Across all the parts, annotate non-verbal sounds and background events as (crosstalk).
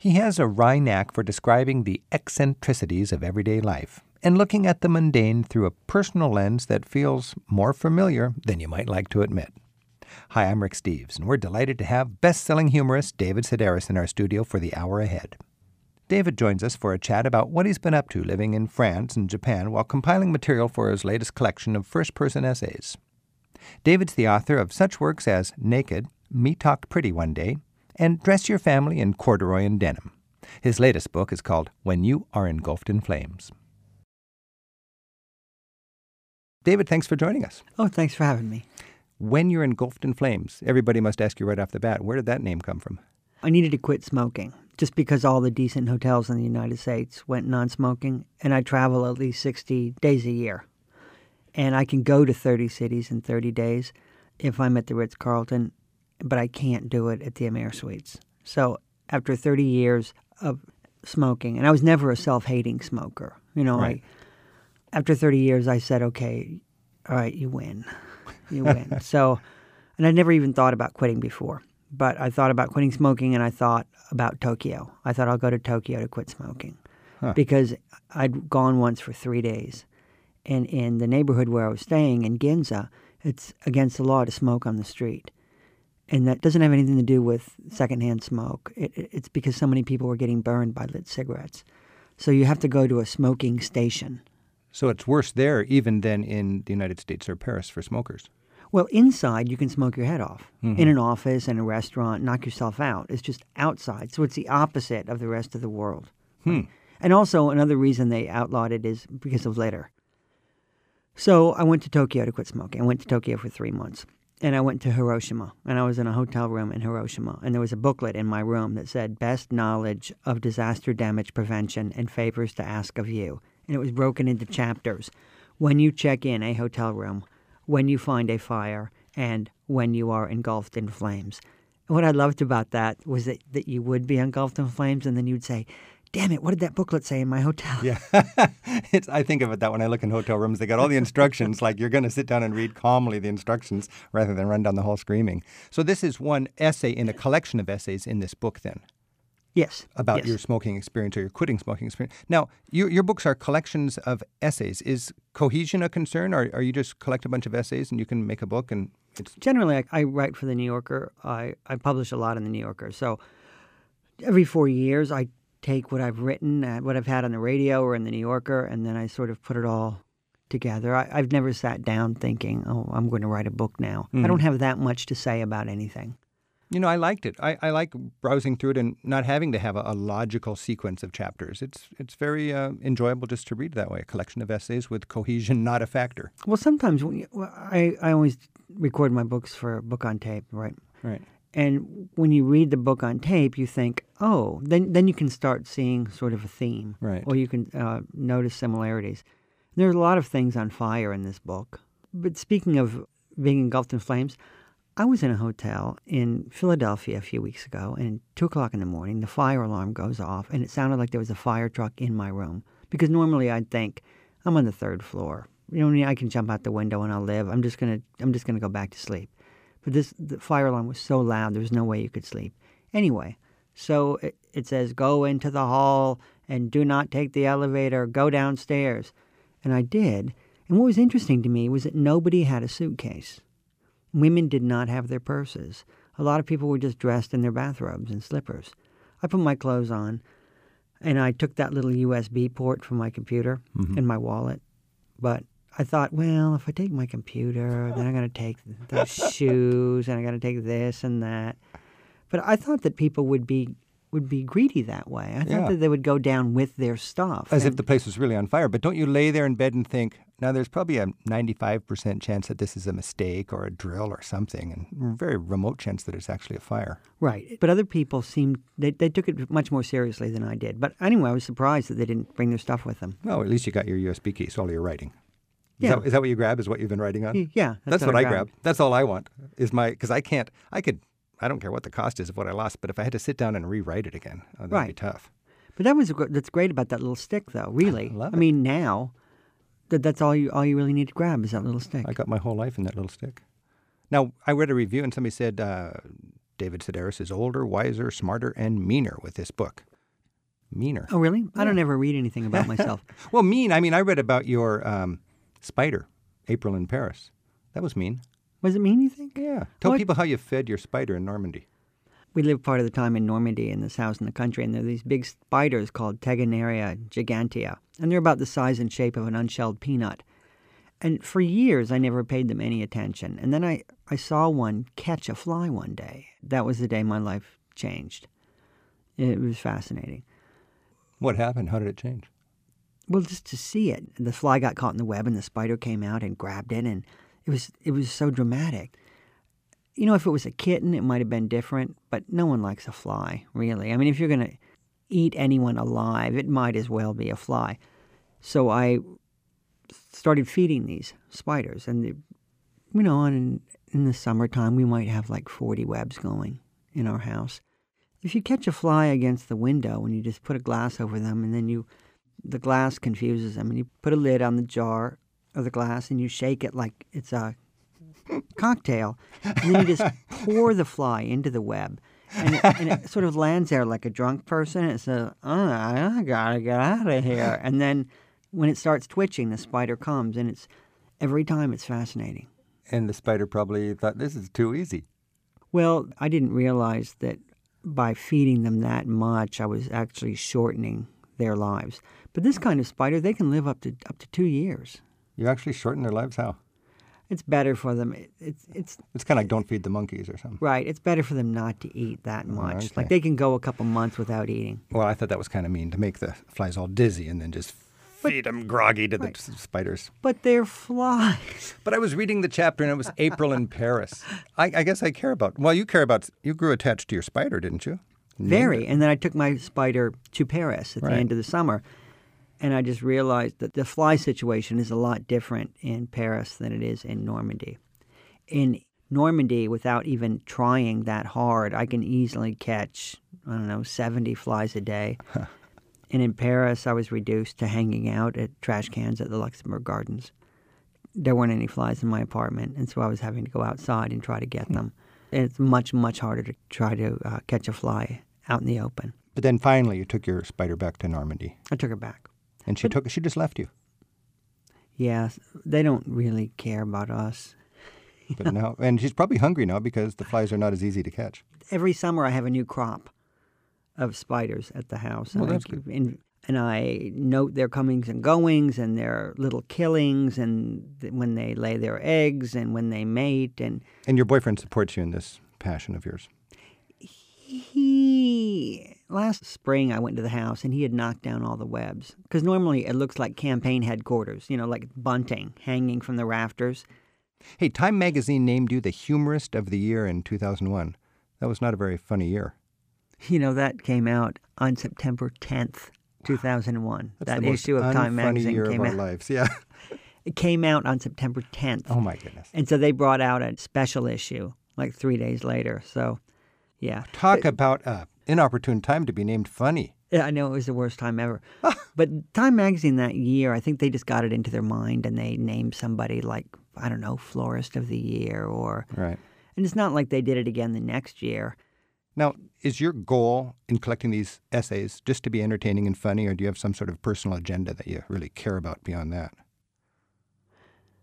He has a wry knack for describing the eccentricities of everyday life and looking at the mundane through a personal lens that feels more familiar than you might like to admit. Hi, I'm Rick Steves, and we're delighted to have best selling humorist David Sedaris in our studio for the hour ahead. David joins us for a chat about what he's been up to living in France and Japan while compiling material for his latest collection of first person essays. David's the author of such works as Naked, Me Talked Pretty One Day, and Dress Your Family in Corduroy and Denim. His latest book is called When You Are Engulfed in Flames. David, thanks for joining us. Oh, thanks for having me. When you're engulfed in flames, everybody must ask you right off the bat, where did that name come from? I needed to quit smoking just because all the decent hotels in the United States went non smoking, and I travel at least 60 days a year. And I can go to 30 cities in 30 days if I'm at the Ritz Carlton, but I can't do it at the AmeriSuites. So after 30 years of smoking, and I was never a self hating smoker, you know, right. I, after 30 years, I said, okay, all right, you win. You win. (laughs) so, and I'd never even thought about quitting before but I thought about quitting smoking and I thought about Tokyo. I thought I'll go to Tokyo to quit smoking huh. because I'd gone once for three days. And in the neighborhood where I was staying in Ginza, it's against the law to smoke on the street. And that doesn't have anything to do with secondhand smoke. It, it's because so many people were getting burned by lit cigarettes. So you have to go to a smoking station. So it's worse there even than in the United States or Paris for smokers. Well, inside you can smoke your head off. Mm-hmm. In an office, and a restaurant, knock yourself out. It's just outside. So it's the opposite of the rest of the world. Hmm. And also, another reason they outlawed it is because of litter. So I went to Tokyo to quit smoking. I went to Tokyo for three months. And I went to Hiroshima. And I was in a hotel room in Hiroshima. And there was a booklet in my room that said, Best Knowledge of Disaster Damage Prevention and Favors to Ask of You. And it was broken into chapters. When you check in a hotel room, when you find a fire and when you are engulfed in flames. what I loved about that was that, that you would be engulfed in flames and then you'd say, damn it, what did that booklet say in my hotel? Yeah. (laughs) it's, I think of it that when I look in hotel rooms, they got all the instructions, like you're going to sit down and read calmly the instructions rather than run down the hall screaming. So this is one essay in a collection of essays in this book then. Yes. About yes. your smoking experience or your quitting smoking experience. Now, your, your books are collections of essays. Is cohesion a concern, or, are you just collect a bunch of essays and you can make a book? And it's generally, I, I write for the New Yorker. I, I publish a lot in the New Yorker. So every four years, I take what I've written, uh, what I've had on the radio or in the New Yorker, and then I sort of put it all together. I, have never sat down thinking, "Oh, I'm going to write a book now." Mm-hmm. I don't have that much to say about anything. You know, I liked it. I, I like browsing through it and not having to have a, a logical sequence of chapters. It's it's very uh, enjoyable just to read that way. A collection of essays with cohesion not a factor. Well, sometimes you, well, I I always record my books for a book on tape, right? Right. And when you read the book on tape, you think, oh, then then you can start seeing sort of a theme, right? Or you can uh, notice similarities. There's a lot of things on fire in this book. But speaking of being engulfed in flames, I was in a hotel in Philadelphia a few weeks ago, and two o'clock in the morning, the fire alarm goes off, and it sounded like there was a fire truck in my room. Because normally I'd think, I'm on the third floor. You know, I can jump out the window and I'll live. I'm just gonna, I'm just gonna go back to sleep. But this, the fire alarm was so loud, there was no way you could sleep. Anyway, so it, it says, go into the hall and do not take the elevator. Go downstairs, and I did. And what was interesting to me was that nobody had a suitcase. Women did not have their purses. A lot of people were just dressed in their bathrobes and slippers. I put my clothes on and I took that little USB port from my computer mm-hmm. in my wallet. But I thought, well, if I take my computer, then I'm going to take those shoes and I'm going to take this and that. But I thought that people would be would be greedy that way. I thought yeah. that they would go down with their stuff. As and, if the place was really on fire. But don't you lay there in bed and think, now there's probably a 95% chance that this is a mistake or a drill or something, and a very remote chance that it's actually a fire. Right. But other people seemed, they, they took it much more seriously than I did. But anyway, I was surprised that they didn't bring their stuff with them. Well, at least you got your USB key, so all your writing. Is, yeah. that, is that what you grab? Is what you've been writing on? Yeah, that's, that's what, I grab. That's all I want. Is my because I can't. I could I don't care what the cost is of what I lost, but if I had to sit down and rewrite it again, oh, that'd right. be tough. But that was that's great about that little stick, though. Really, I, I mean, now that that's all you all you really need to grab is that little stick. I got my whole life in that little stick. Now I read a review and somebody said uh, David Sedaris is older, wiser, smarter, and meaner with this book. Meaner. Oh, really? I don't ever read anything about myself. (laughs) Well, mean. I mean, I read about your um, spider, April in Paris. That was mean. Was it mean, you think? Yeah. Tell What? people how you fed your spider in Normandy. We lived part of the time in Normandy in this house in the country, and there are these big spiders called Tegenaria gigantea, and they're about the size and shape of an unshelled peanut. And for years, I never paid them any attention. And then I, I saw one catch a fly one day. That was the day my life changed. It was fascinating. What happened? How did it change? Well, just to see it, the fly got caught in the web, and the spider came out and grabbed it, and it was it was so dramatic. You know, if it was a kitten, it might have been different, but no one likes a fly, really. I mean, if you're going to eat anyone alive, it might as well be a fly. So I started feeding these spiders, and they, you know, and in the summertime, we might have like 40 webs going in our house. If you catch a fly against the window and you just put a glass over them, and then you the glass confuses them, and you put a lid on the jar of the glass and you shake it like it's a cocktail, and then you just pour the fly into the web. And it, and it sort of lands there like a drunk person. It says, oh, I gotta get out of here. And then when it starts twitching, the spider comes, and it's every time it's fascinating. And the spider probably thought this is too easy. Well, I didn't realize that by feeding them that much, I was actually shortening their lives. But this kind of spider, they can live up to up to two years. You actually shorten their lives. How? It's better for them. It, it's it's It's kind of like don't feed the monkeys or something. right. It's better for them not to eat that oh, much. okay. Like they can go a couple months without eating. Well, I thought that was kind of mean to make the flies all dizzy and then just feed them groggy to the spiders. But they're flies. (laughs) But I was reading the chapter and it was April in Paris. I, I guess I care about. Well, you care about. You grew attached to your spider, didn't you? Very. And then I took my spider to Paris at Right. the end of the summer. And I just realized that the fly situation is a lot different in Paris than it is in Normandy. In Normandy, without even trying that hard, I can easily catch, I don't know, 70 flies a day. (laughs) and in Paris, I was reduced to hanging out at trash cans at the Luxembourg Gardens. There weren't any flies in my apartment, and so I was having to go outside and try to get them. And it's much, much harder to try to uh, catch a fly out in the open. But then finally, you took your spider back to Normandy, I took her back. And she took. She just left you. Yeah, they don't really care about us. But now, (laughs) and she's probably hungry now because the flies are not as easy to catch. Every summer, I have a new crop of spiders at the house. Well, and I that's keep- And, and I note their comings and goings and their little killings and th- when they lay their eggs and when they mate. And And your boyfriend supports you in this passion of yours. he, last spring, I went to the house and he had knocked down all the webs. Because normally it looks like campaign headquarters, you know, like bunting hanging from the rafters. Hey, Time magazine named you the humorist of the year in 2001. That was not a very funny year. You know, that came out on September 10th, 2001. That's that the most issue of Time magazine year came of our out. lives. Yeah. (laughs) It came out on September 10th. Oh my goodness. And so they brought out a special issue like three days later. So, yeah. Talk about uh, inopportune time to be named funny. Yeah, I know it was the worst time ever. (laughs) but Time Magazine that year, I think they just got it into their mind and they named somebody like, I don't know, Florist of the Year or. Right. And it's not like they did it again the next year. Now, is your goal in collecting these essays just to be entertaining and funny, or do you have some sort of personal agenda that you really care about beyond that?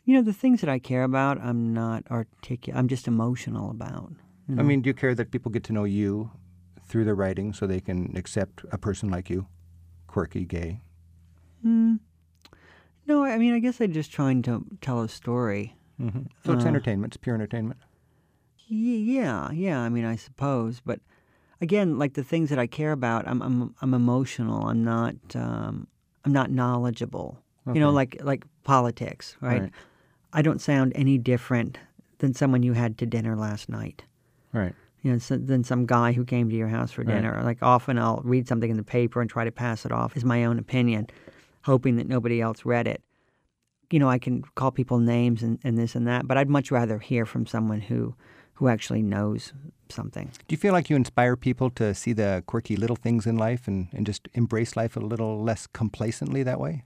You know, the things that I care about, I'm not articulate. I'm just emotional about. you I mean, do you care that people get to know you through the writing so they can accept a person like you? Quirky, gay. Mm. No, I mean, I guess I'm just trying to tell a story. hmm So it's Uh, entertainment, it's pure entertainment. Yeah, yeah. I mean, I suppose, but again, like the things that I care about, I'm I'm I'm emotional. I'm not um, I'm not knowledgeable. You know, like like politics, right? Right. I don't sound any different than someone you had to dinner last night. Right. You know, so, than some guy who came to your house for Right. dinner. Like often, I'll read something in the paper and try to pass it off as my own opinion, hoping that nobody else read it. You know, I can call people names and, and this and that, but I'd much rather hear from someone who who actually knows something. Do you feel like you inspire people to see the quirky little things in life and, and just embrace life a little less complacently that way?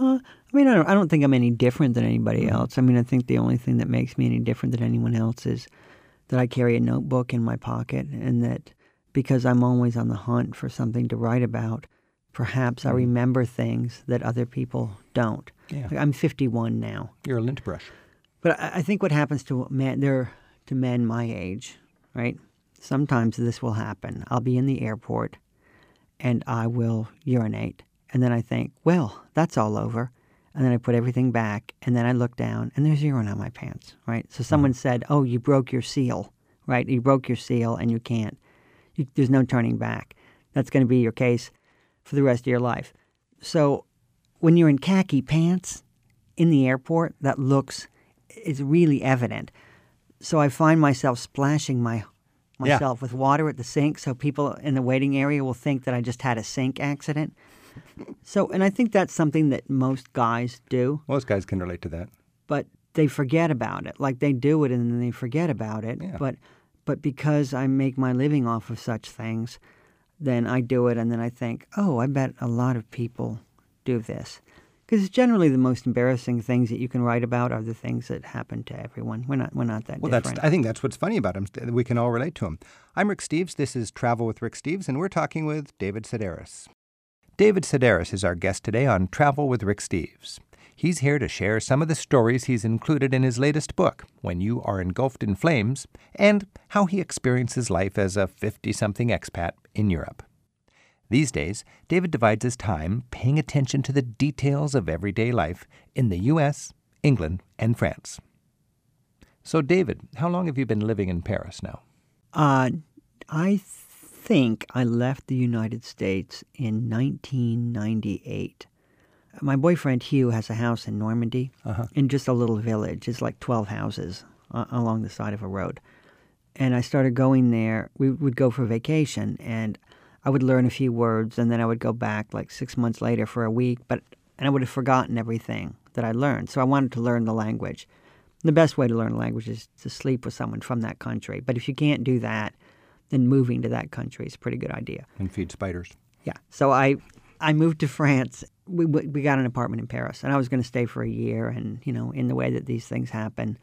Uh, I mean, I don't, I don't think I'm any different than anybody else. I mean, I think the only thing that makes me any different than anyone else is that I carry a notebook in my pocket and that because I'm always on the hunt for something to write about. Perhaps I Mm. remember things that other people don't. Yeah. Like, I'm 51 now. You're a lint brush. But I, I think what happens to men, there to men my age, right? Sometimes this will happen. I'll be in the airport, and I will urinate, and then I think, well, that's all over, and then I put everything back, and then I look down, and there's urine on my pants, right? So someone mm. said, oh, you broke your seal, right? You broke your seal, and you can't. You, there's no turning back. That's going to be your case for the rest of your life. So when you're in khaki pants in the airport, that looks is really evident. So I find myself splashing my Yeah. myself with water at the sink, so people in the waiting area will think that I just had a sink accident. So, and I think that's something that most guys do, Most guys can relate to that. but they forget about it. Like they do it and then they forget about it. Yeah. But, but because I make my living off of such things, then I do it, and then I think, oh, I bet a lot of people do this. Because generally, the most embarrassing things that you can write about are the things that happen to everyone. We're not, we're not that Well, different. that's. I think that's what's funny about him. We can all relate to him. I'm Rick Steves. This is Travel with Rick Steves, and we're talking with David Sedaris. David Sedaris is our guest today on Travel with Rick Steves. He's here to share some of the stories he's included in his latest book, When You Are Engulfed in Flames, and how he experiences life as a 50 something expat in Europe. These days, David divides his time paying attention to the details of everyday life in the U.S., England, and France. So, David, how long have you been living in Paris now? Uh, I think I left the United States in 1998. My boyfriend Hugh has a house in Normandy, in just a little village. It's like 12 houses uh, along the side of a road. And I started going there. We would go for vacation, and I would learn a few words, and then I would go back like six months later for a week. But and I would have forgotten everything that I learned. So I wanted to learn the language. The best way to learn a language is to sleep with someone from that country. But if you can't do that, then moving to that country is a pretty good idea. And feed spiders. Yeah. So I I moved to France. We we got an apartment in Paris, and I was going to stay for a year. And you know, in the way that these things happen,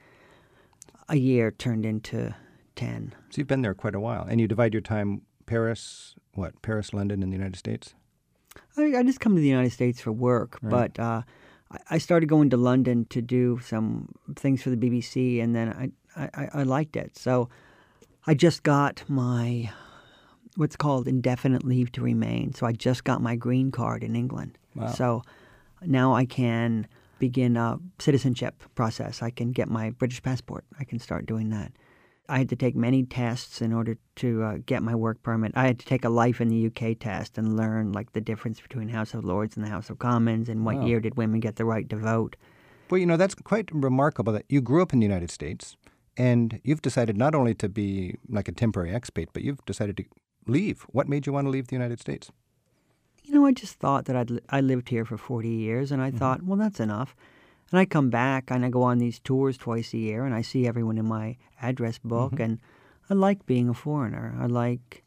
a year turned into ten. So you've been there quite a while. And you divide your time Paris, what, Paris, London, and the United States? I, I just come to the United States for work, but uh, I, I started going to London to do some things for the BBC, and then I, I, I liked it. So I just got my what's called indefinite leave to remain. So I just got my green card in England. Wow. So now I can begin a citizenship process. I can get my British passport. I can start doing that. I had to take many tests in order to uh, get my work permit. I had to take a life in the UK test and learn like the difference between House of Lords and the House of Commons and what Wow. year did women get the right to vote. Well, you know, that's quite remarkable that you grew up in the United States and you've decided not only to be like a temporary expat, but you've decided to leave. What made you want to leave the United States? You know, I just thought that I'd I lived here for 40 years and I mm-hmm. thought, well, that's enough. And I come back and I go on these tours twice a year and I see everyone in my address book mm-hmm. and I like being a foreigner. I like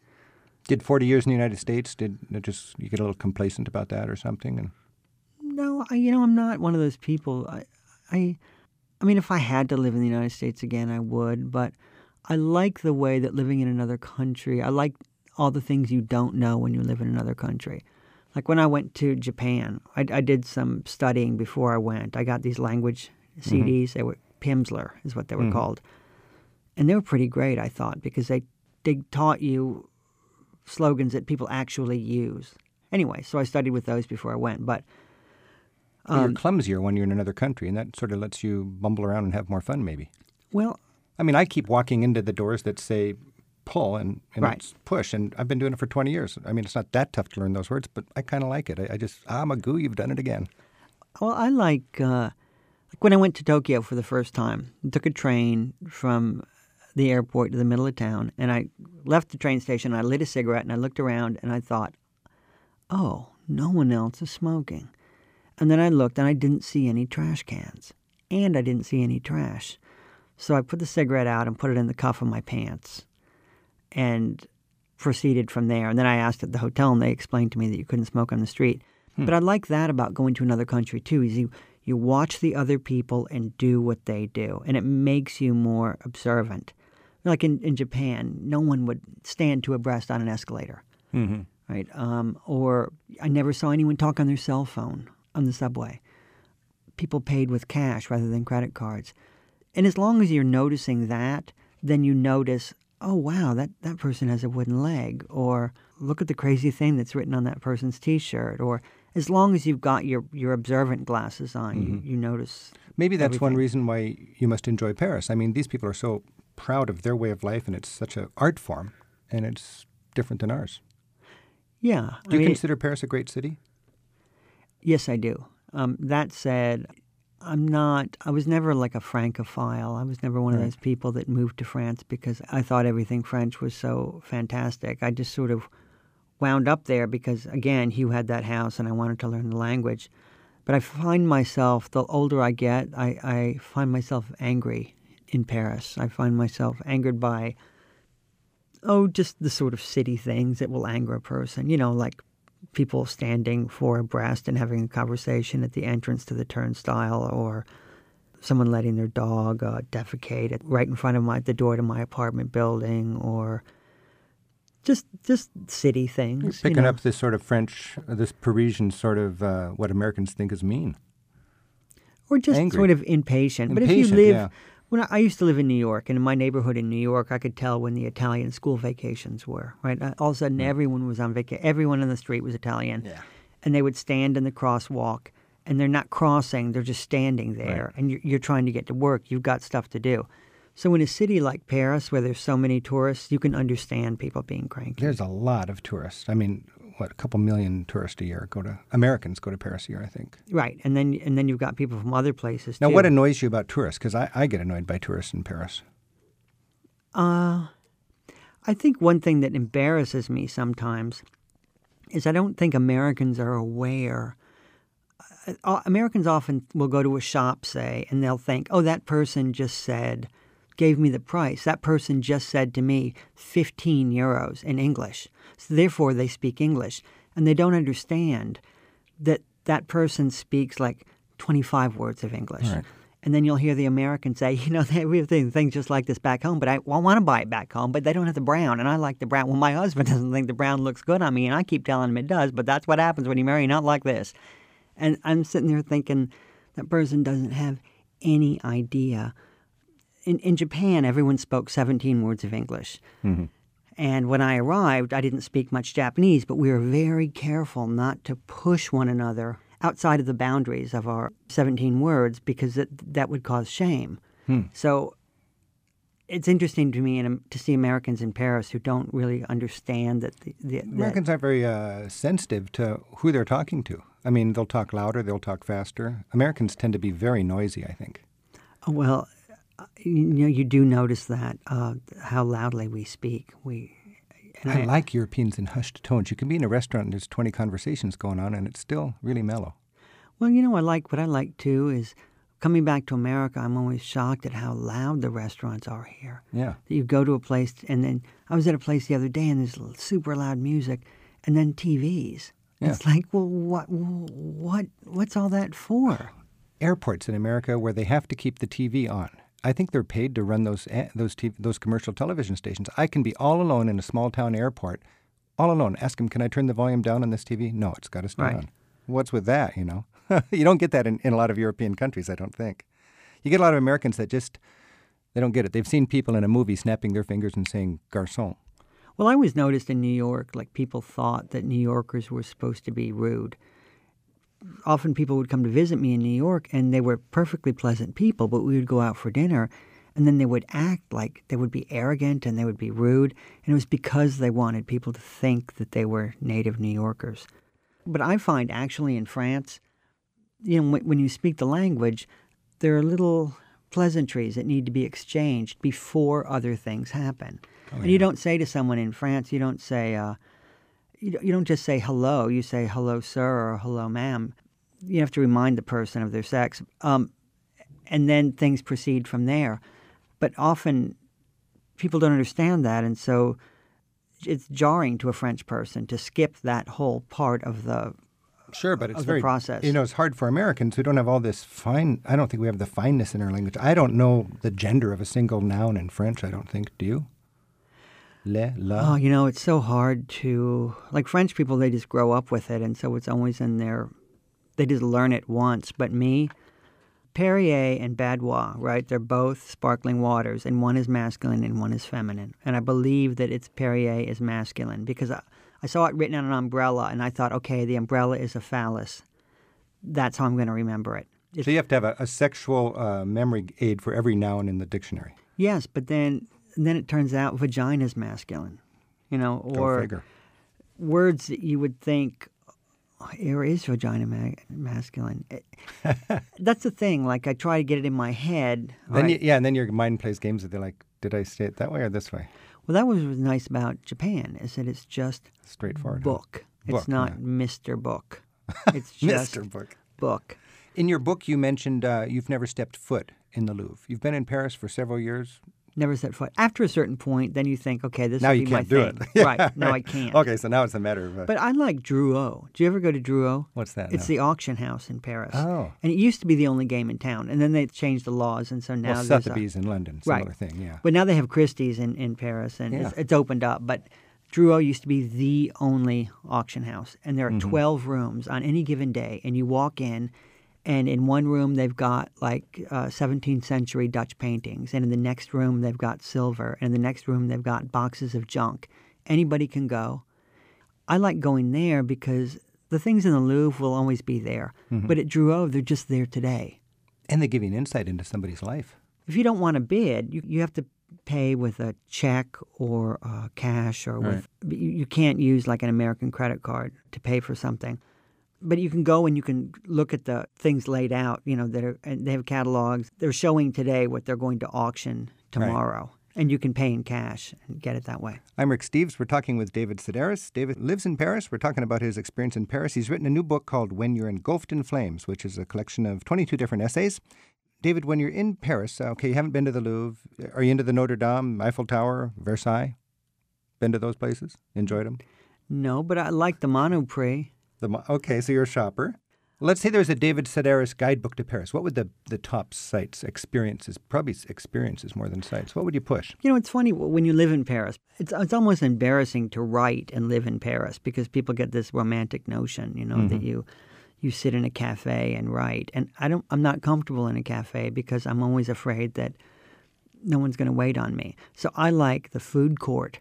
Did 40 years in the United States, did just you get a little complacent about that or something? And No, I, you know, I'm not one of those people. I, I, I mean, if I had to live in the United States again, I would. But I like the way that living in another country. I like all the things you don't know when you live in another country. Like when I went to Japan, I, I did some studying before I went. I got these language mm-hmm. CDs. They were Pimsleur, is what they were mm-hmm. called, and they were pretty great. I thought because they they taught you slogans that people actually use. Anyway, so I studied with those before I went. But Um, you're clumsier when you're in another country, and that sort of lets you bumble around and have more fun, maybe. well, I mean, I keep walking into the doors that say pull and, and Right. push, and I've been doing it for 20 years. I mean, it's not that tough to learn those words, but I kind of like it. I, just, I just, ah, Magoo, you've done it again. Well, I like uh, like when I went to Tokyo for the first time. I took a train from the airport to the middle of town, and I left the train station. I lit a cigarette, and I looked around, and I thought, "Oh, no one else is smoking." And then I looked, and I didn't see any trash cans, and I didn't see any trash. So I put the cigarette out and put it in the cuff of my pants, and proceeded from there. And then I asked at the hotel, and they explained to me that you couldn't smoke on the street. But I like that about going to another country too. Is you you watch the other people and do what they do, and it makes you more observant. Like in, in Japan, no one would stand two abreast on an escalator, Mm-hmm. right? Um, or I never saw anyone talk on their cell phone on the subway. People paid with cash rather than credit cards. And as long as you're noticing that, then you notice, oh, wow, that, that person has a wooden leg. Or look at the crazy thing that's written on that person's t shirt. Or as long as you've got your, your observant glasses on, you, mm-hmm. you notice. Maybe that's one reason why you must enjoy Paris. I mean, these people are so proud of their way of life, and it's such an art form, and it's different than ours. Yeah. Do you mean, consider Paris a great city? Yes, I do. Um, that said, I'm not, I was never like a Francophile. I was never one of Right. those people that moved to France because I thought everything French was so fantastic. I just sort of wound up there because, again, Hugh had that house and I wanted to learn the language. But I find myself, the older I get, I, I find myself angry in Paris. I find myself angered by, oh, just the sort of city things that will anger a person. You know, like people standing four abreast and having a conversation at the entrance to the turnstile, or someone letting their dog uh, defecate right in front of my the door to my apartment building, or just just city things. you Picking know. up this sort of French, uh, this Parisian sort of uh, what Americans think is mean. or just angry. sort of impatient. But if you live, yeah. When I, used to live in New York, and in my neighborhood in New York, I could tell when the Italian school vacations were. Right, Uh, all of a sudden, everyone was on vacation. Everyone in the street was Italian, Yeah. and they would stand in the crosswalk, and they're not crossing; they're just standing there, and you're, you're trying to get to work. You've got stuff to do. So in a city like Paris, where there's so many tourists, you can understand people being cranky. There's a lot of tourists. I mean, what a couple million tourists a year go to Americans go to Paris a year, I think. Right, and then and then you've got people from other places Now, too. what annoys you about tourists? Because I, I get annoyed by tourists in Paris. Uh, I think one thing that embarrasses me sometimes is I don't think Americans are aware. Uh, uh, Americans often will go to a shop, say, and they'll think, oh, that person just said, gave me the price. That person just said to me 15 euros in English. So therefore, they speak English. And they don't understand that that person speaks like 25 words of English. Right. And then you'll hear the American say, (laughs) you know, they- we have things just like this back home, but I, want to buy it back home, but they don't have the brown. And I like the brown. Well, my husband (laughs) doesn't think the brown looks good on me, and I keep telling him it does, but that's what happens when you marry not like this. And I'm sitting there thinking, that person doesn't have any idea. In, in Japan, everyone spoke 17 words of English. Mm-hmm. And when I arrived, I didn't speak much Japanese, but we were very careful not to push one another outside of the boundaries of our 17 words because that, that would cause shame. So it's interesting to me in, to see Americans in Paris who don't really understand that the, the that- Americans aren't very uh, sensitive to who they're talking to. I mean, they'll talk louder, they'll talk faster. Americans tend to be very noisy, I think. Well, you know, you do notice that uh, how loudly we speak. We, and I like Europeans in hushed tones. You can be in a restaurant and there's 20 conversations going on and it's still really mellow. Well, you know, I like what I like too is coming back to America. I'm always shocked at how loud the restaurants are here. Yeah. That you go to a place, and then I was at a place the other day, and there's super loud music, and then TVs. Yeah. It's like, well, what, what, what's all that for? Airports in America where they have to keep the TV on. I think they're paid to run those eh, those TV, those commercial television stations. I can be all alone in a small town airport, all alone. Ask them, can I turn the volume down on this TV? No, it's got to stay Right. on. What's with that? You know, (laughs) you don't get that in, in a lot of European countries. I don't think. You get a lot of Americans that just they don't get it. They've seen people in a movie snapping their fingers and saying "garçon." Well, I always noticed in New York, like people thought that New Yorkers were supposed to be rude. Often people would come to visit me in New York and they were perfectly pleasant people, but we would go out for dinner and then they would act like they would be arrogant and they would be rude. And it was because they wanted people to think that they were native New Yorkers. But I find actually in France, you know, when, you speak the language, there are little pleasantries that need to be exchanged before other things happen. and you don't say to someone in France, you don't say, uh, you, don't- you don't just say hello, you say hello, sir, or hello, ma'am. You have to remind the person of their sex. Um, and then things proceed from there. But often people don't understand that. And so it's jarring to a French person to skip that whole part of the Sure, but it's very process. You know, it's hard for Americans who don't have all this fine. I don't think we have the fineness in our language. I don't know the gender of a single noun in French. I don't think. Do you? Le, la. Oh, you know, it's so hard to like French people. They just grow up with it, and so it's always in their. They just learn it once. But me, Perrier and Badoit, right? They're both sparkling waters, and one is masculine and one is feminine. And I believe that it's Perrier is masculine because I, I saw it written on an umbrella, and I thought, okay, the umbrella is a phallus. That's how I'm going to remember it. so you have to have a, a sexual uh, memory aid for every noun in the dictionary. Yes, but then then it turns out vagina is masculine. You know, or words that you would think or is vagina ma- masculine. It- (laughs) That's the thing. Like I try to get it in my head. Then right? you, yeah, and then your mind plays games with you. Like, did I say it that way or this way? well, that was what's nice about Japan is that it's just Straightforward. huh? book. It's Book, not yeah. Mister Book. (laughs) It's just Mr. Book. book. In your book, you mentioned uh, you've never stepped foot in the Louvre. You've been in Paris for several years. Never set foot. After a certain point, then you think, okay, this now will you be can't my do thing. it. (laughs) Yeah, right? No, I can't. Okay, so now it's a matter of uh, But I like Drouot. Do you ever go to Drouot? what's that? It's now? the auction house in Paris. Oh. And it used to be the only game in town, and then they changed the laws, and so now well, there's a- Sotheby's in London, Right. similar thing. Yeah. But now they have Christie's in, in Paris, and it's, it's opened up. But Drouot used to be the only auction house, and there are Mm-hmm. 12 rooms on any given day. And you walk in, and in one room they've got like uh, 17th century Dutch paintings, and in the next room they've got silver, and in the next room they've got boxes of junk. Anybody can go. I like going there because the things in the Louvre will always be there, Mm-hmm. but at Drouot they're just there today. And they give you an insight into somebody's life. If you don't want to bid, you, you have to pay with a check or uh, cash or with. You, you can't use like an American credit card to pay for something. But you can go and you can look at the things laid out. You know that are and they have catalogs. They're showing today what they're going to auction tomorrow, and you can pay in cash and get it that way. I'm Rick Steves. We're talking with David Sedaris. David lives in Paris. We're talking about his experience in Paris. He's written a new book called When You're Engulfed in Flames, which is a collection of 22 different essays. David, when you're in Paris, uh, okay, you haven't been to the Louvre. Are you into the Notre Dame, Eiffel Tower, Versailles? Been to those places? Enjoyed them? No, but I like the Manu Monoprix. The, okay, so you're a shopper. Let's say there's a David Sedaris guidebook to Paris. What would the, the top sites, experiences, probably experiences more than sites, what would you push? You know, it's funny when you live in Paris. It's it's almost embarrassing to write and live in Paris because people get this romantic notion, you know, that mm-hmm. you you sit in a cafe and write. And I don't I'm not comfortable in a cafe because I'm always afraid that no one's going to wait on me. So I like the food court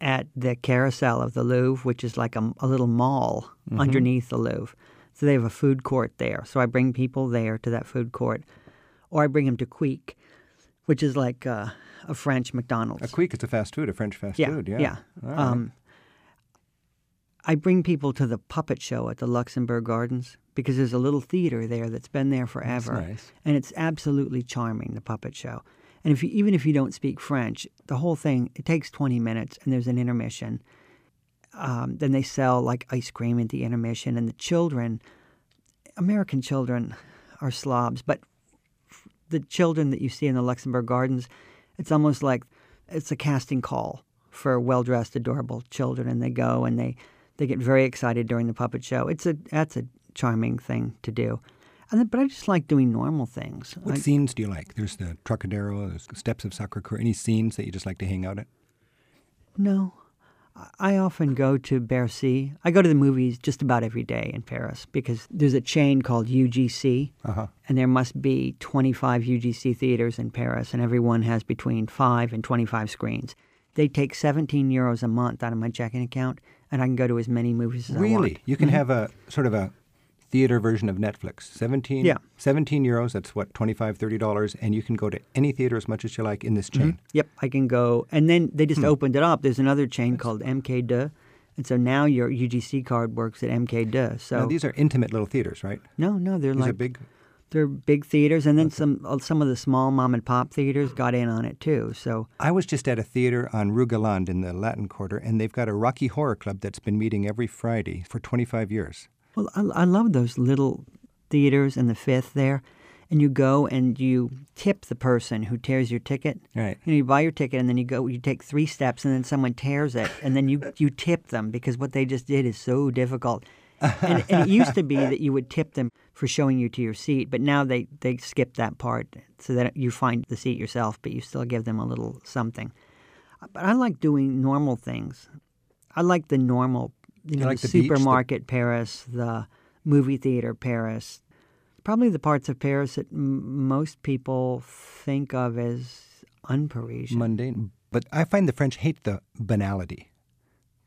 at the carousel of the Louvre, which is like a, a little mall underneath the Louvre. So they have a food court there. So I bring people there to that food court, or I bring them to Quick, which is like uh, a French McDonald's. A Quick is a fast food, a French fast yeah, food, yeah. yeah. All right. Um, I bring people to the puppet show at the Luxembourg Gardens because there's a little theater there that's been there forever, nice. and it's absolutely charming. The puppet show, and if you, even if you don't speak French, the whole thing it takes 20 minutes, and there's an intermission. Um, then they sell like ice cream at the intermission, and the children, American children, are slobs, but the children that you see in the Luxembourg Gardens, it's almost like it's a casting call for well-dressed, adorable children, and they go and they they get very excited during the puppet show. It's a that's a charming thing to do, and then, but I just like doing normal things. What I- scenes do you like? There's the Trocadero, there's the Steps of Sacre-Cœur. Any scenes that you just like to hang out at? No. I- often go to Bercy. I go to the movies just about every day in Paris because there's a chain called UGC, Uh-huh. and there must be 25 UGC theaters in Paris, and every one has between 5 and 25 screens. They take 17 euros a month out of my checking account, and I can go to as many movies as I want. Really? You can have a sort of a theater version of Netflix. 17, Yeah. 17 euros, that's what, 25 $30, and you can go to any theater as much as you like in this chain. Yep, I can go. And then they Hmm. just opened it up. There's another chain called MK2, and so now your UGC card works at MK2. So Now, these are intimate little theaters, right? no, no, they're These like are big. they're big theaters, and then some uh, some of the small mom and pop theaters got in on it too. So I was just at a theater on Rue in the Latin Quarter, and they've got a Rocky Horror Club that's been meeting every Friday for 25 years. Well, I, I love those little theaters in the fifth there, and you go and you tip the person who tears your ticket. Right. You, know, you buy your ticket and then you go. You take three steps and then someone tears it, and then you (laughs) you tip them because what they just did is so difficult. (laughs) and, and it used to be that you would tip them for showing you to your seat, but now they, they skip that part so that you find the seat yourself, but you still give them a little something. But I like doing normal things. I like the normal, you know, like the, the beach, the- supermarket Paris, the movie theater Paris. Probably the parts of Paris that m- most people think of as unparisian. Mundane. But I find the French hate the banality.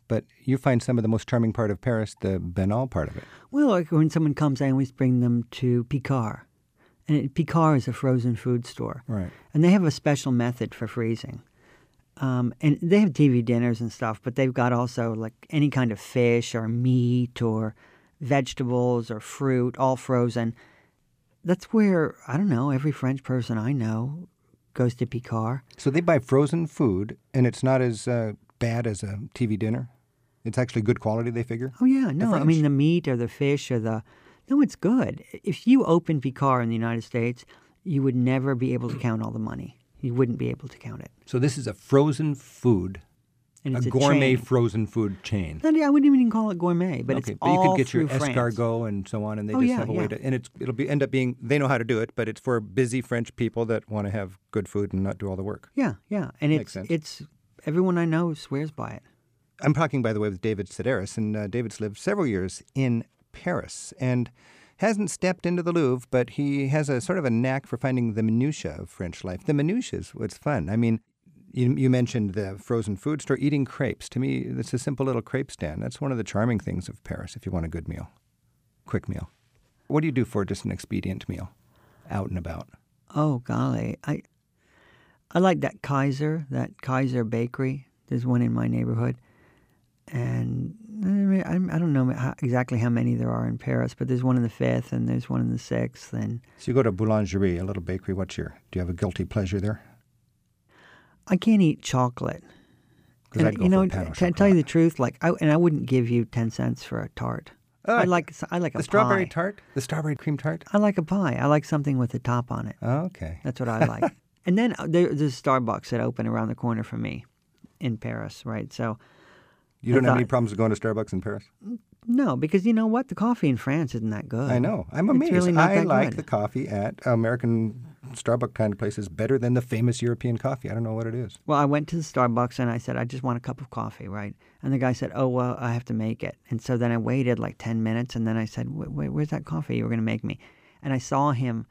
But you find some of the most charming part of Paris, the banal part of it. Well, like when someone comes, I always bring them to Picard. And it, Picard is a frozen food store. Right. And they have a special method for freezing. Um, and they have TV dinners and stuff, but they've got also like any kind of fish or meat or vegetables or fruit, all frozen. That's where, I don't know, every French person I know goes to Picard. So they buy frozen food, and it's not as uh, bad as a TV dinner. It's actually good quality, they figure. Oh yeah, no, I mean the meat or the fish or the no, it's good. If you open Picard in the United States, you would never be able to count all the money. You wouldn't be able to count it. So this is a frozen food, And a it's a, gourmet chain. frozen food chain. Not- I wouldn't even call it gourmet, but okay, it's but you all could get your France. escargot and so on, and they Oh, just yeah, have a way yeah. to, and it's it'll be end up being they know how to do it, but it's for busy French people that want to have good food and not do all the work. Yeah, yeah, and Makes it's sense. it's everyone I know swears by it. I'm talking, by the way, with David Sedaris, and uh, David's lived several years in Paris and hasn't stepped into the Louvre, but he has a sort of a knack for finding the minutiae of French life. The minutiae is what's fun. I mean, you, you mentioned the frozen food store, eating crepes. To me, it's a simple little crepe stand. That's one of the charming things of Paris if you want a good meal, quick meal. What do you do for just an expedient meal, out and about? Oh golly, I I like that Kayser, that Kayser bakery. There's one in my neighborhood, and I, mean, I I don't know how, exactly how many there are in Paris, but there's one in the fifth, and there's one in the sixth, and So you go to Boulangerie, a little bakery. What's your? Do you have a guilty pleasure there? I can't eat chocolate. And, I'd go you know, a to tell you the truth, like I and I wouldn't give you ten cents for a tart. Oh, I like I like a the strawberry pie. tart, the strawberry cream tart. I like a pie. I like something with a top on it. Okay. That's what I (laughs) like. and then uh, there, there's a Starbucks that opened around the corner from me in Paris, right? So You don't have any problems with going to Starbucks in Paris? no, because you know what, the coffee in France isn't that good. I know. I'm It's amazed. really not I that like good. the coffee at American Starbucks kind of places better than the famous European coffee. I don't know what it is. Well, I went to the Starbucks and I said, I just want a cup of coffee, right? And the guy said, Oh, well, I have to make it. And so then I waited like 10 minutes and then I said, wait, wait, Where's that coffee you were going to make me? And I saw him.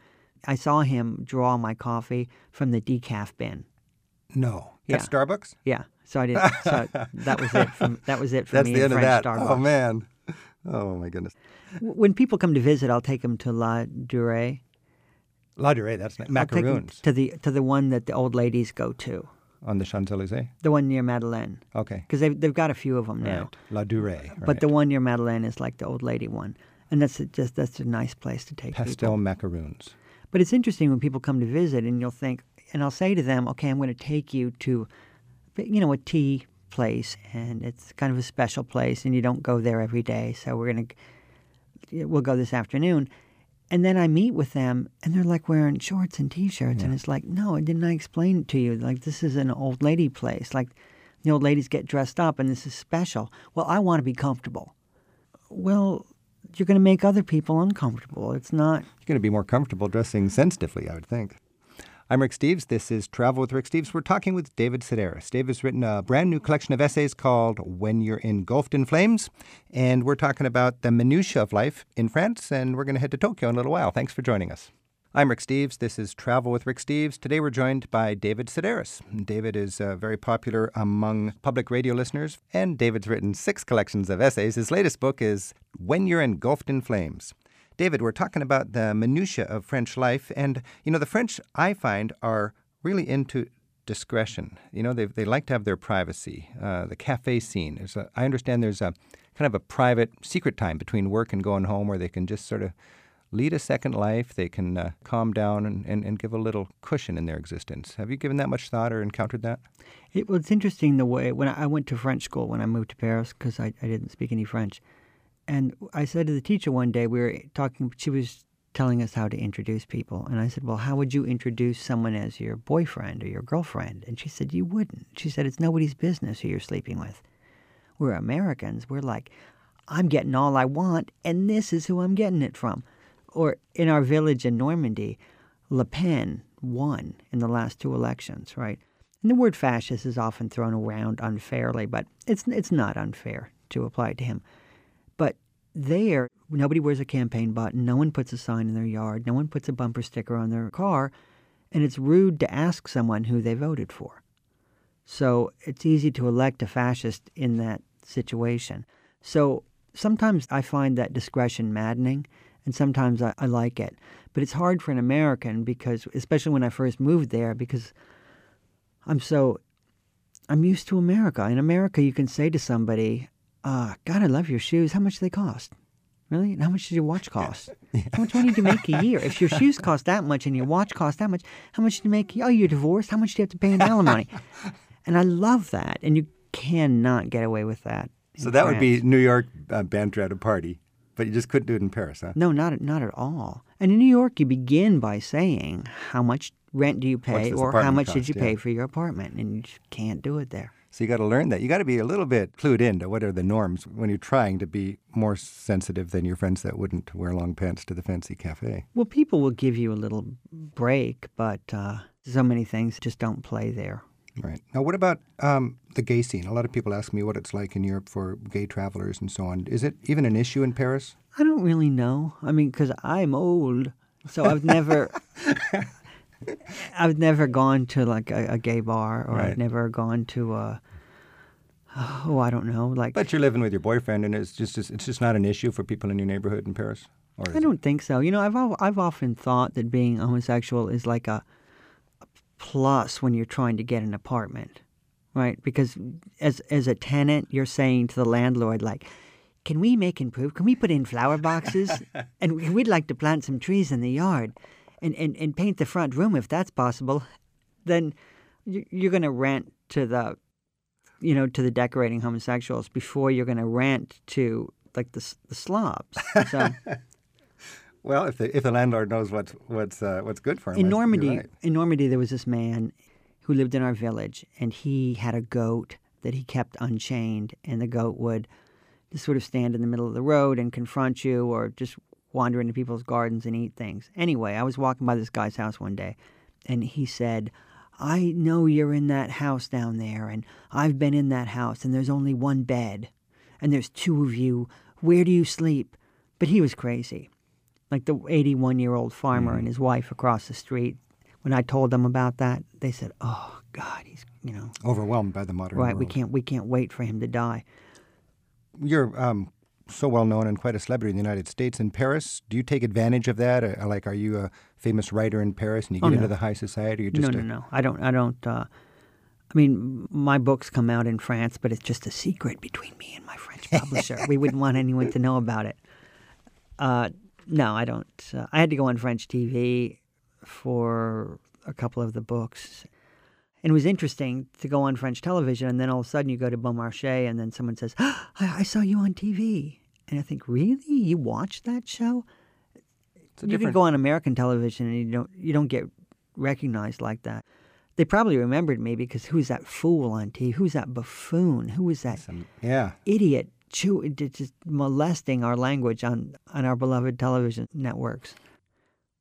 I saw him draw my coffee from the decaf bin. No. Yeah. At Starbucks? Yeah, so I didn't. So that was it. From, that was it (laughs) for That's me the in end of French that. Starbucks. Oh, man. Oh, my goodness. When people come to visit, I'll take them to Ladurée. La Durée, that's nice. I'll take 'em Macaroons to the to the one that the old ladies go to, on the Champs Elysees. the one near Madeleine, Okay. because they've they've got a few of them now. Right. Ladurée. But the one near Madeleine is like the old lady one, and that's a, just that's a nice place to take pastel people. macaroons. But it's interesting when people come to visit, and you'll think, and I'll say to them, okay, I'm going to take you to, you know, a tea place, and it's kind of a special place, and you don't go there every day, so we're going to, we'll go this afternoon. And then I meet with them, and they're like wearing shorts and t-shirts, and it's like, no, didn't I explain it to you? Like this is an old lady place. Like the old ladies get dressed up, and this is special. Well, I want to be comfortable. Well, you're going to make other people uncomfortable. It's not. You're going to be more comfortable dressing sensitively, I would think. I'm Rick Steves. This is Travel with Rick Steves. We're talking with David Sedaris. Dave has written a brand new collection of essays called When You're Engulfed in Flames. And we're talking about the minutiae of life in France, and we're going to head to Tokyo in a little while. Thanks for joining us. I'm Rick Steves. This is Travel with Rick Steves. Today we're joined by David Sedaris. David is uh, very popular among public radio listeners, and David's written six collections of essays. His latest book is When You're Engulfed in Flames. David, we're talking about the minutiae of French life, and you know the French I find are really into discretion. You know they they like to have their privacy. Uh, the cafe scene is a, I understand there's a kind of a private secret time between work and going home where they can just sort of lead a second life. They can uh, calm down and, and, and give a little cushion in their existence. Have you given that much thought or encountered that? It was interesting the way when I I went to French school when I moved to Paris because I, I didn't speak any French, and I said to the teacher one day we were talking. She was telling us how to introduce people, and I said, "Well, how would you introduce someone as your boyfriend or your girlfriend?" And she said, "You wouldn't." She said, "It's nobody's business who you're sleeping with." We're Americans. We're like, I'm getting all I want, and this is who I'm getting it from. Or in our village in Normandy, Le Pen won in the last two elections, right? And the word fascist is often thrown around unfairly, but it's it's not unfair to apply it to him. There, nobody wears a campaign button, no one puts a sign in their yard, no one puts a bumper sticker on their car, and it's rude to ask someone who they voted for. So it's easy to elect a fascist in that situation. So sometimes I find that discretion maddening, and sometimes I, I like it. But it's hard for an American because, especially when I first moved there, because I'm so I'm used to America. In America, you can say to somebody, uh, "God, I love your shoes. How much do they cost?" Really? And how much does your watch (laughs) cost? How much money do you make a year? If your shoes cost that much and your watch cost that much, how much do you make? Oh, you're divorced. How much do you have to pay in alimony? (laughs) and I love that, and you cannot get away with that. So that France. would be New York uh, banter at a party, but you just couldn't do it in Paris, huh? No, not not at all. And in New York, you begin by saying how much rent do you pay, or how much cost, did you yeah. pay for your apartment, and you can't do it there. So you got to learn that. You got to be a little bit clued in to what are the norms when you're trying to be more sensitive than your friends that wouldn't wear long pants to the fancy cafe. Well, people will give you a little break, but uh, so many things just don't play there. Right. Now, what about um, the gay scene? A lot of people ask me what it's like in Europe for gay travelers and so on. Is it even an issue in Paris? I don't really know. I mean, because I'm old, so I've never. (laughs) I've never gone to like a, a gay bar, or Right. I've never gone to a. Oh, I don't know. Like But you're living with your boyfriend, and it's just it's just not an issue for people in your neighborhood in Paris. Or I don't think so. You know, I've I've often thought that being homosexual is like a, a plus when you're trying to get an apartment, right? Because as as a tenant, you're saying to the landlord like, "Can we make improve? Can we put in flower boxes? (laughs) and we'd like to plant some trees in the yard, and and, and paint the front room if that's possible." Then you- you're going to rent to the, you know, to the decorating homosexuals before you're going to rent to like the the slobs. So. (laughs) Well, if the if the landlord knows what's what's uh, what's good for him, in I think you're Normandy, right. in Normandy, there was this man who lived in our village, and he had a goat that he kept unchained, and the goat would just sort of stand in the middle of the road and confront you, or just wander into people's gardens and eat things. Anyway, I was walking by this guy's house one day, and he said. I know you're in that house down there, and I've been in that house, and there's only one bed, and there's two of you. Where do you sleep? But he was crazy like the 81 year old farmer and his wife across the street. When I told them about that, they said, "Oh God, he's you know overwhelmed by the modern right. We can't we can't wait for him to die." You're um, so well known and quite a celebrity in the United States. In Paris, do you take advantage of that? Uh, like, are you a famous writer in Paris and you Oh, get no. into the high society? Or just no, a- no, no. I don't. I don't. Uh, I mean, my books come out in France, but it's just a secret between me and my French (laughs) publisher. we wouldn't want anyone to know about it. Uh, no, I don't. Uh, I had to go on French TV for a couple of the books. And it was interesting to go on French television, and then all of a sudden you go to Beaumarchais, and then someone says, ah, I, I saw you on TV. And I think, really? You watched that show? You different. can go on American television and you don't you don't get recognized like that. They probably remembered me because who's that fool on TV? Who's that buffoon? Who is that some- yeah. idiot chew, just molesting our language on on our beloved television networks?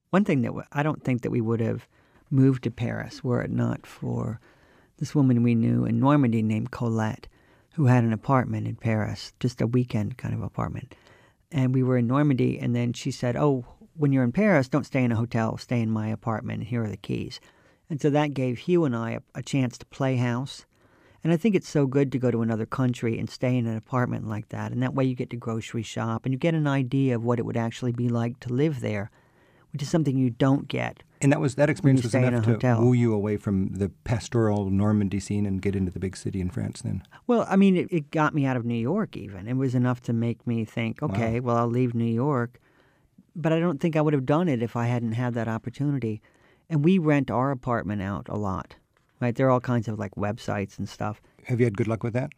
One thing that I don't think that we would have moved to Paris were it not for this woman we knew in Normandy named Colette, who had an apartment in Paris, just a weekend kind of apartment. And we were in Normandy, and then she said, "Oh, when you're in Paris, don't stay in a hotel. Stay in my apartment. Here are the keys." And so that gave Hugh and I a, a chance to play house. And I think it's so good to go to another country and stay in an apartment like that. And that way you get to grocery shop and you get an idea of what it would actually be like to live there, which is something you don't get. And that was that experience was enough to hotel. woo you away from the pastoral Normandy scene and get into the big city in France. Then Well, I mean, it, it got me out of New York even. It was enough to make me think, okay, well, I'll leave New York. But I don't think I would have done it if I hadn't had that opportunity. And we rent our apartment out a lot, right? There are all kinds of like websites and stuff. have you had good luck with that?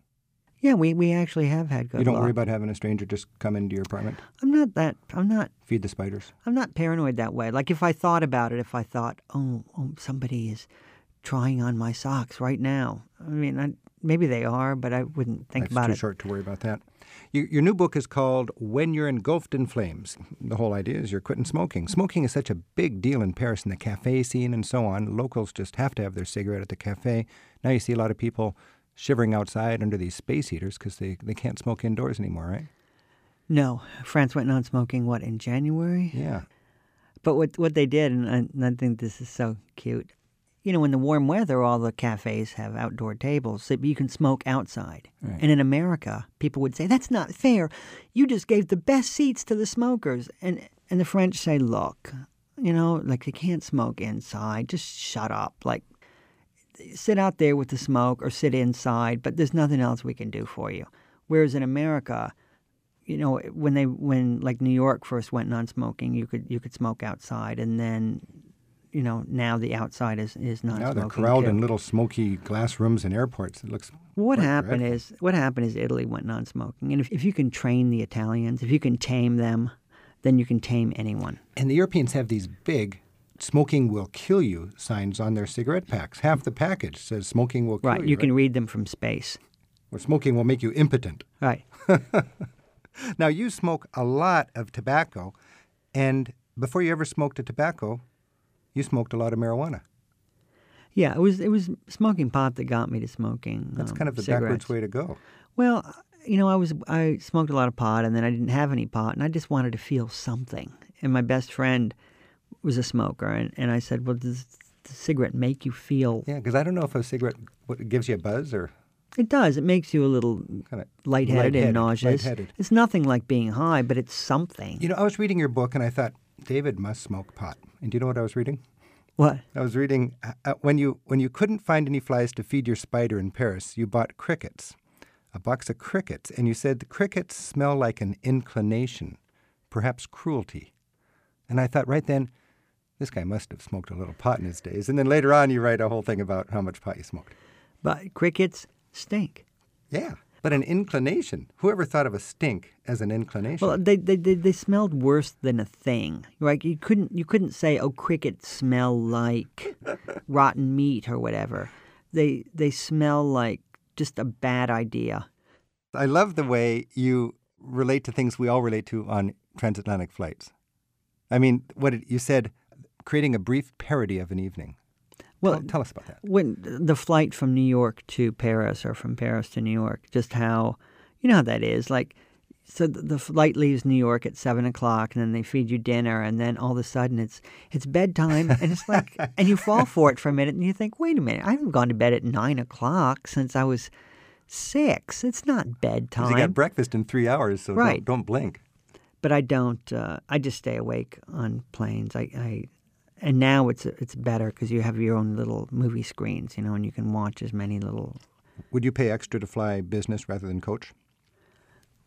Yeah, we, we actually have had good you don't luck. worry about having a stranger just come into your apartment, I'm not that. I'm not. feed the spiders. I'm not paranoid that way. Like if I thought about it, if I thought, oh, oh somebody is trying on my socks right now. I mean, I, maybe they are, but I wouldn't think Life's about too it. short to worry about that. Your, your new book is called When You're Engulfed in Flames. The whole idea is you're quitting smoking. Smoking is such a big deal in Paris in the cafe scene and so on. Locals just have to have their cigarette at the cafe. Now you see a lot of people shivering outside under these space heaters because they, they can't smoke indoors anymore, right? No, France went non-smoking. What in January? Yeah. But what what they did, and I, and I think this is so cute. You know, in the warm weather, all the cafes have outdoor tables so you can smoke outside. Right. And in America, people would say, "That's not fair. You just gave the best seats to the smokers." And and the French say, "Look, you know, like you can't smoke inside. Just shut up. Like sit out there with the smoke or sit inside, but there's nothing else we can do for you." Whereas in America, you know, when they when like New York first went non-smoking, you could you could smoke outside, and then, you know, now the outside is is non-smoking. Now they're corralled too. in little smoky glass rooms in airports. It looks What happened dreadful. is what happened is Italy went non-smoking, and if if you can train the Italians, if you can tame them, then you can tame anyone. And the Europeans have these big smoking will kill you signs on their cigarette packs. Half the package says smoking will kill Right, you. Right, you can read them from space. Or smoking will make you impotent. Right. (laughs) Now, you smoke a lot of tobacco, and before you ever smoked a tobacco, you smoked a lot of marijuana. Yeah, it was it was smoking pot that got me to smoking. That's um, kind of the cigarettes. backwards way to go. Well, you know, I was I smoked a lot of pot, and then I didn't have any pot, and I just wanted to feel something. And my best friend was a smoker, and, and I said, "Well, does the cigarette make you feel?" Yeah, because I don't know if a cigarette what, gives you a buzz or It does. It makes you a little kind of lightheaded, and nauseous. Lightheaded. It's nothing like being high, but it's something. You know, I was reading your book, and I thought David must smoke pot. And do you know what I was reading? what? I was reading uh, uh, when you when you couldn't find any flies to feed your spider in Paris, you bought crickets, a box of crickets, and you said the crickets smell like an inclination, perhaps cruelty. And I thought right then, this guy must have smoked a little pot in his days. And then later on, you write a whole thing about how much pot you smoked. But crickets stink. Yeah, but an inclination. Whoever thought of a stink as an inclination? Well, they, they they they smelled worse than a thing. Right? You couldn't you couldn't say, "Oh, crickets smell like (laughs) rotten meat" or whatever. They they smell like just a bad idea. I love the way you relate to things we all relate to on transatlantic flights. I mean, what it, you said, creating a brief parody of an evening. Well, tell, tell us about that. when the flight from New York to Paris or from Paris to New York, just how you know how that is. Like, so the, the flight leaves New York at seven o'clock, and then they feed you dinner, and then all of a sudden it's it's bedtime, and it's like, (laughs) and you fall for it for a minute, and you think, wait a minute, I haven't gone to bed at nine o'clock since I was six. It's not bedtime. You got breakfast in three hours, so Right. don't, don't blink. but I don't. Uh, I just stay awake on planes. I, I and now it's it's better because you have your own little movie screens, you know, and you can watch as many little Would you pay extra to fly business rather than coach?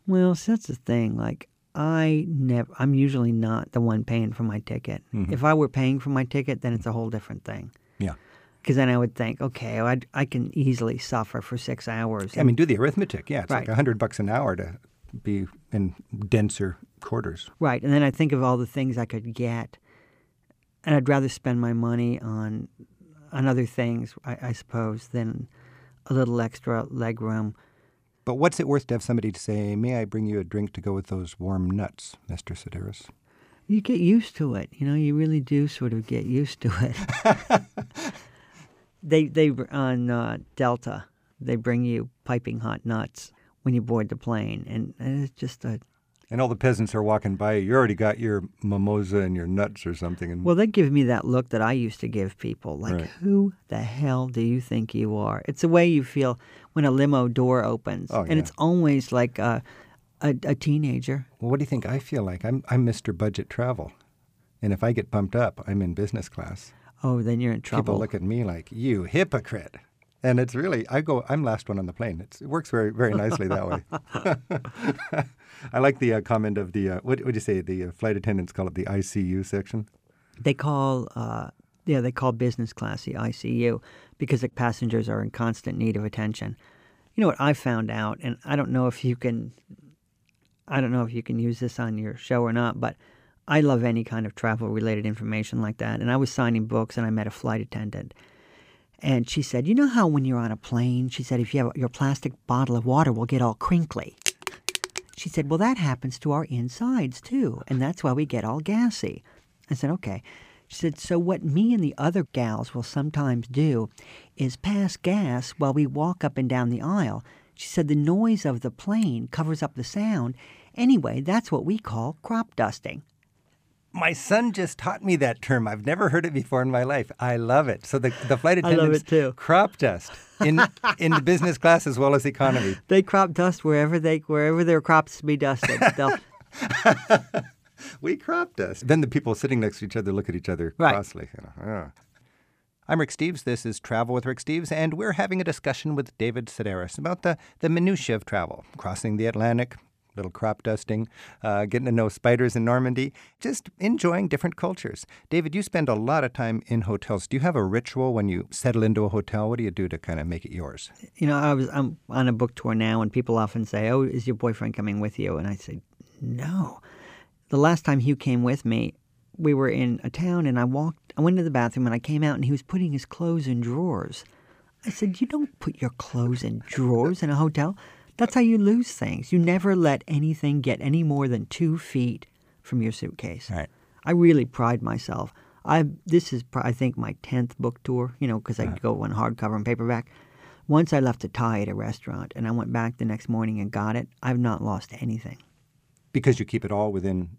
Well, see, that's the thing. Like, I never, I'm usually not the one paying for my ticket. Mm-hmm. If I were paying for my ticket, then it's a whole different thing. Yeah. Because then I would think, okay, I, I can easily suffer for six hours. I mean, do the arithmetic. Yeah, it's like a hundred bucks an hour to be in denser quarters. right. And then I think of all the things I could get. And I'd rather spend my money on, on other things, I, I suppose, than a little extra legroom. But what's it worth to have somebody to say, "May I bring you a drink to go with those warm nuts, Mister Sedaris"? You get used to it. You know, you really do sort of get used to it. (laughs) they they on uh, Delta, they bring you piping hot nuts when you board the plane, and, and it's just a And all the peasants are walking by. You already got your mimosa and your nuts or something. And well, they give me that look that I used to give people, like, Right. who the hell do you think you are? It's the way you feel when a limo door opens, Oh, and yeah. it's always like a, a a teenager. well, what do you think I feel like? I'm I'm Mister Budget Travel, and if I get bumped up, I'm in business class. Oh, then you're in trouble. People look at me like you hypocrite. And it's really, I go, I'm last one on the plane. It's, it works very, very nicely that way. (laughs) (laughs) I like the uh, comment of the, uh, what would you say, the uh, flight attendants call it the ICU section? They call, uh, yeah, they call business class the ICU because the passengers are in constant need of attention. You know what I found out, and I don't know if you can, I don't know if you can use this on your show or not, but I love any kind of travel related information like that. And I was signing books, and I met a flight attendant, and she said, "You know how when you're on a plane, she said, if you have your plastic bottle of water will get all crinkly." She said, Well, that happens to our insides too, and that's why we get all gassy. I said, Okay. She said, So what me and the other gals will sometimes do is pass gas while we walk up and down the aisle. She said, The noise of the plane covers up the sound. Anyway, that's what we call crop dusting. My son just taught me that term. I've never heard it before in my life. I love it. So the, the flight (laughs) attendants crop dust in (laughs) in the business class as well as economy. They crop dust wherever they wherever their crops be dusted. (laughs) We crop dust. Then the people sitting next to each other look at each other Right. crossly. you know, "Ah." I'm Rick Steves. This is Travel with Rick Steves, and we're having a discussion with David Sedaris about the, the minutiae of travel, crossing the Atlantic, little crop dusting, uh, getting to know spiders in Normandy, just enjoying different cultures. David, you spend a lot of time in hotels. Do you have a ritual when you settle into a hotel? What do you do to kind of make it yours? you know, I was I'm on a book tour now, and people often say, "Oh, is your boyfriend coming with you?" And I say, "No." The last time Hugh came with me, we were in a town, and I walked. I went to the bathroom, and I came out, and he was putting his clothes in drawers. I said, "You don't put your clothes in drawers in a hotel. That's how you lose things. You never let anything get any more than two feet from your suitcase." Right. I really pride myself. I this is I think my tenth book tour. You know, because I uh-huh. go on hardcover and paperback. Once I left a tie at a restaurant, and I went back the next morning and got it. I've not lost anything. Because you keep it all within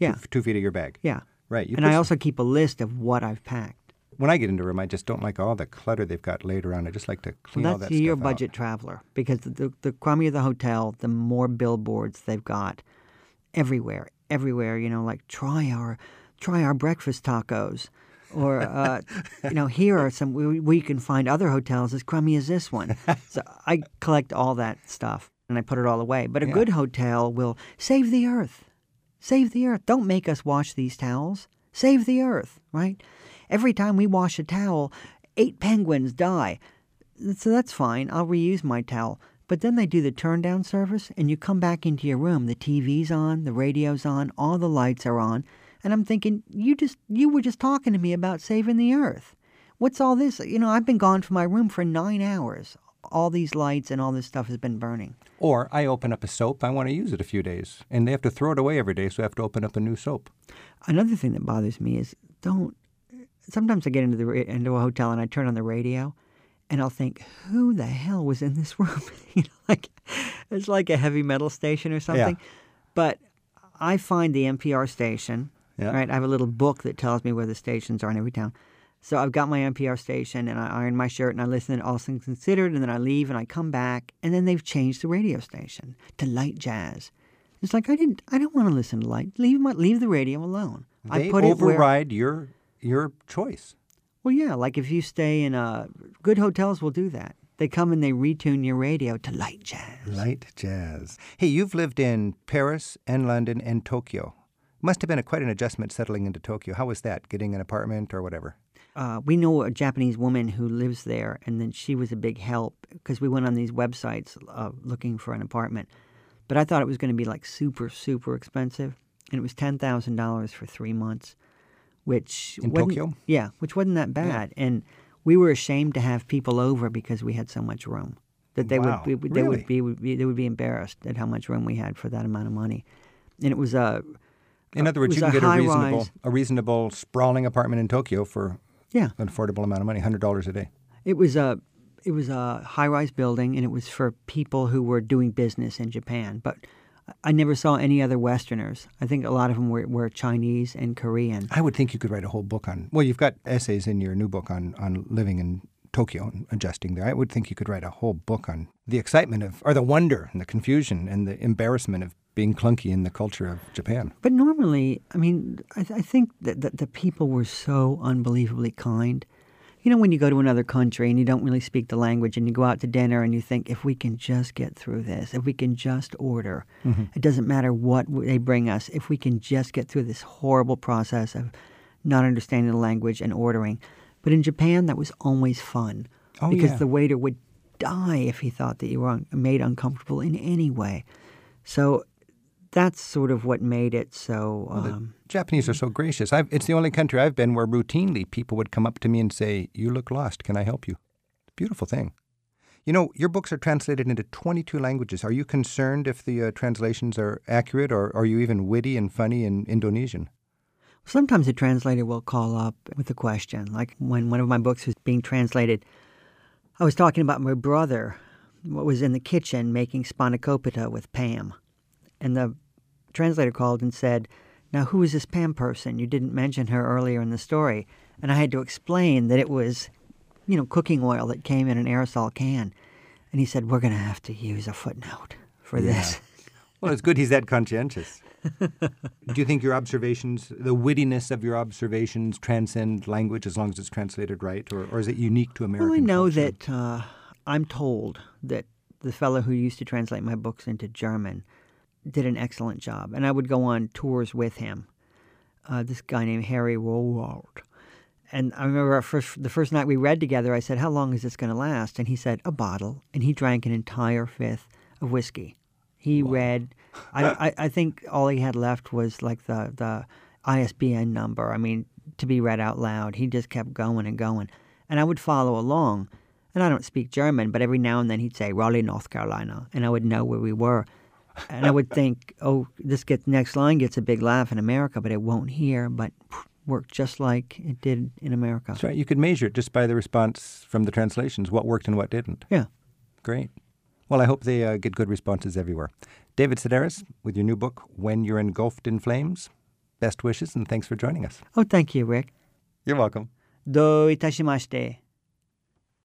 Yeah, two, two feet of your bag. yeah. Right. You And I also keep a list of what I've packed. When I get into a room, I just don't like all the clutter they've got laid around. I just like to clean Well, all that's that your stuff out. budget traveler because the, the the crummier the hotel, the more billboards they've got everywhere, everywhere. You know, like try our try our breakfast tacos, or uh, (laughs) you know, here are some we, we can find other hotels as crummy as this one. so I collect all that stuff and I put it all away. But a Yeah. good hotel will save the earth, save the earth. Don't make us wash these towels. Save the earth, right? Every time we wash a towel, eight penguins die. So that's fine. I'll reuse my towel. But then they do the turn down service, and you come back into your room. The TV's on, the radio's on, all the lights are on, and I'm thinking, you just you were just talking to me about saving the earth. What's all this? You know, I've been gone from my room for nine hours. All these lights and all this stuff has been burning. Or I open up a soap, I want to use it a few days, and they have to throw it away every day, so I have to open up a new soap. Another thing that bothers me is don't. Sometimes I get into the into a hotel and I turn on the radio, and I'll think, who the hell was in this (laughs) room? (laughs) you know, like it's like a heavy metal station or something. But I find the NPR station. Yeah. Right, I have a little book that tells me where the stations are in every town. So I've got my NPR station, and I iron my shirt, and I listen to All Things Considered, and then I leave, and I come back, and then they've changed the radio station to light jazz. It's like I didn't. I don't want to listen to light. Leave my leave the radio alone. They I put it where. override your your choice. Well, yeah, like if you stay in a good hotels will do that. They come and they retune your radio to light jazz. Light jazz. Hey, you've lived in Paris and London and Tokyo. Must have been a, quite an adjustment settling into Tokyo. How was that? Getting an apartment or whatever? Uh, we know a Japanese woman who lives there, and then she was a big help because we went on these websites uh, looking for an apartment. But I thought it was going to be like super, super expensive, and it was ten thousand dollars for three months, which In wasn't- Tokyo? yeah, which wasn't that bad. And we were ashamed to have people over because we had so much room that they Wow, would be, they really? would be, would be they would be embarrassed at how much room we had for that amount of money, and it was a In other words, you can a get a reasonable, high-rise- a reasonable sprawling apartment in Tokyo for yeah an affordable amount of money, hundred dollars a day. It was a it was a high rise building, and it was for people who were doing business in Japan. But I never saw any other Westerners. I think a lot of them were, were Chinese and Korean. I would think you could write a whole book on. Well, you've got essays in your new book on on living in Tokyo and adjusting there. I would think you could write a whole book on the excitement of, or the wonder and the confusion and the embarrassment of being clunky in the culture of Japan. But normally, I mean, I, th- I think that, that the people were so unbelievably kind. You know, when you go to another country and you don't really speak the language and you go out to dinner and you think, if we can just get through this, if we can just order, mm-hmm. it doesn't matter what they bring us, if we can just get through this horrible process of not understanding the language and ordering. But in Japan, that was always fun Oh, because yeah. the waiter would die if he thought that you were un- made uncomfortable in any way. So that's sort of what made it so. Um, Japanese are so gracious. I've, it's the only country I've been where routinely people would come up to me and say, "You look lost. Can I help you?" Beautiful thing. You know, your books are translated into 22 languages. Are you concerned if the uh, translations are accurate, or are you even witty and funny in Indonesian? Sometimes a translator will call up with a question. Like when one of my books was being translated, I was talking about my brother, what was in the kitchen making spanakopita with Pam. And the translator called and said, Now, who is this Pam person? You didn't mention her earlier in the story. And I had to explain that it was you know, cooking oil that came in an aerosol can. And he said, We're going to have to use a footnote for yeah. this. (laughs) Well, it's good he's that conscientious. Do you think your observations, the wittiness of your observations, transcend language as long as it's translated right, or, or is it unique to American? Well, I know culture? that uh, I'm told that the fellow who used to translate my books into German did an excellent job, and I would go on tours with him. Uh, this guy named Harry Rowohlt, and I remember first, the first night we read together, I said, How long is this going to last? And he said, A bottle. And he drank an entire fifth of whiskey. He wow. read, I, (laughs) I, I, think all he had left was like the, the ISBN number. I mean, to be read out loud. He just kept going and going. And I would follow along. And I don't speak German, but every now and then he'd say, Raleigh, North Carolina. And I would know where we were. And I would think, oh, this gets, next line gets a big laugh in America, but it won't here. But worked just like it did in America. That's right. You could measure it just by the response from the translations, what worked and what didn't. Yeah. Great. Well, I hope they uh, get good responses everywhere. David Sedaris, with your new book, When You're Engulfed in Flames, best wishes and thanks for joining us. Oh, thank you, Rick. You're welcome. Do itashimashite.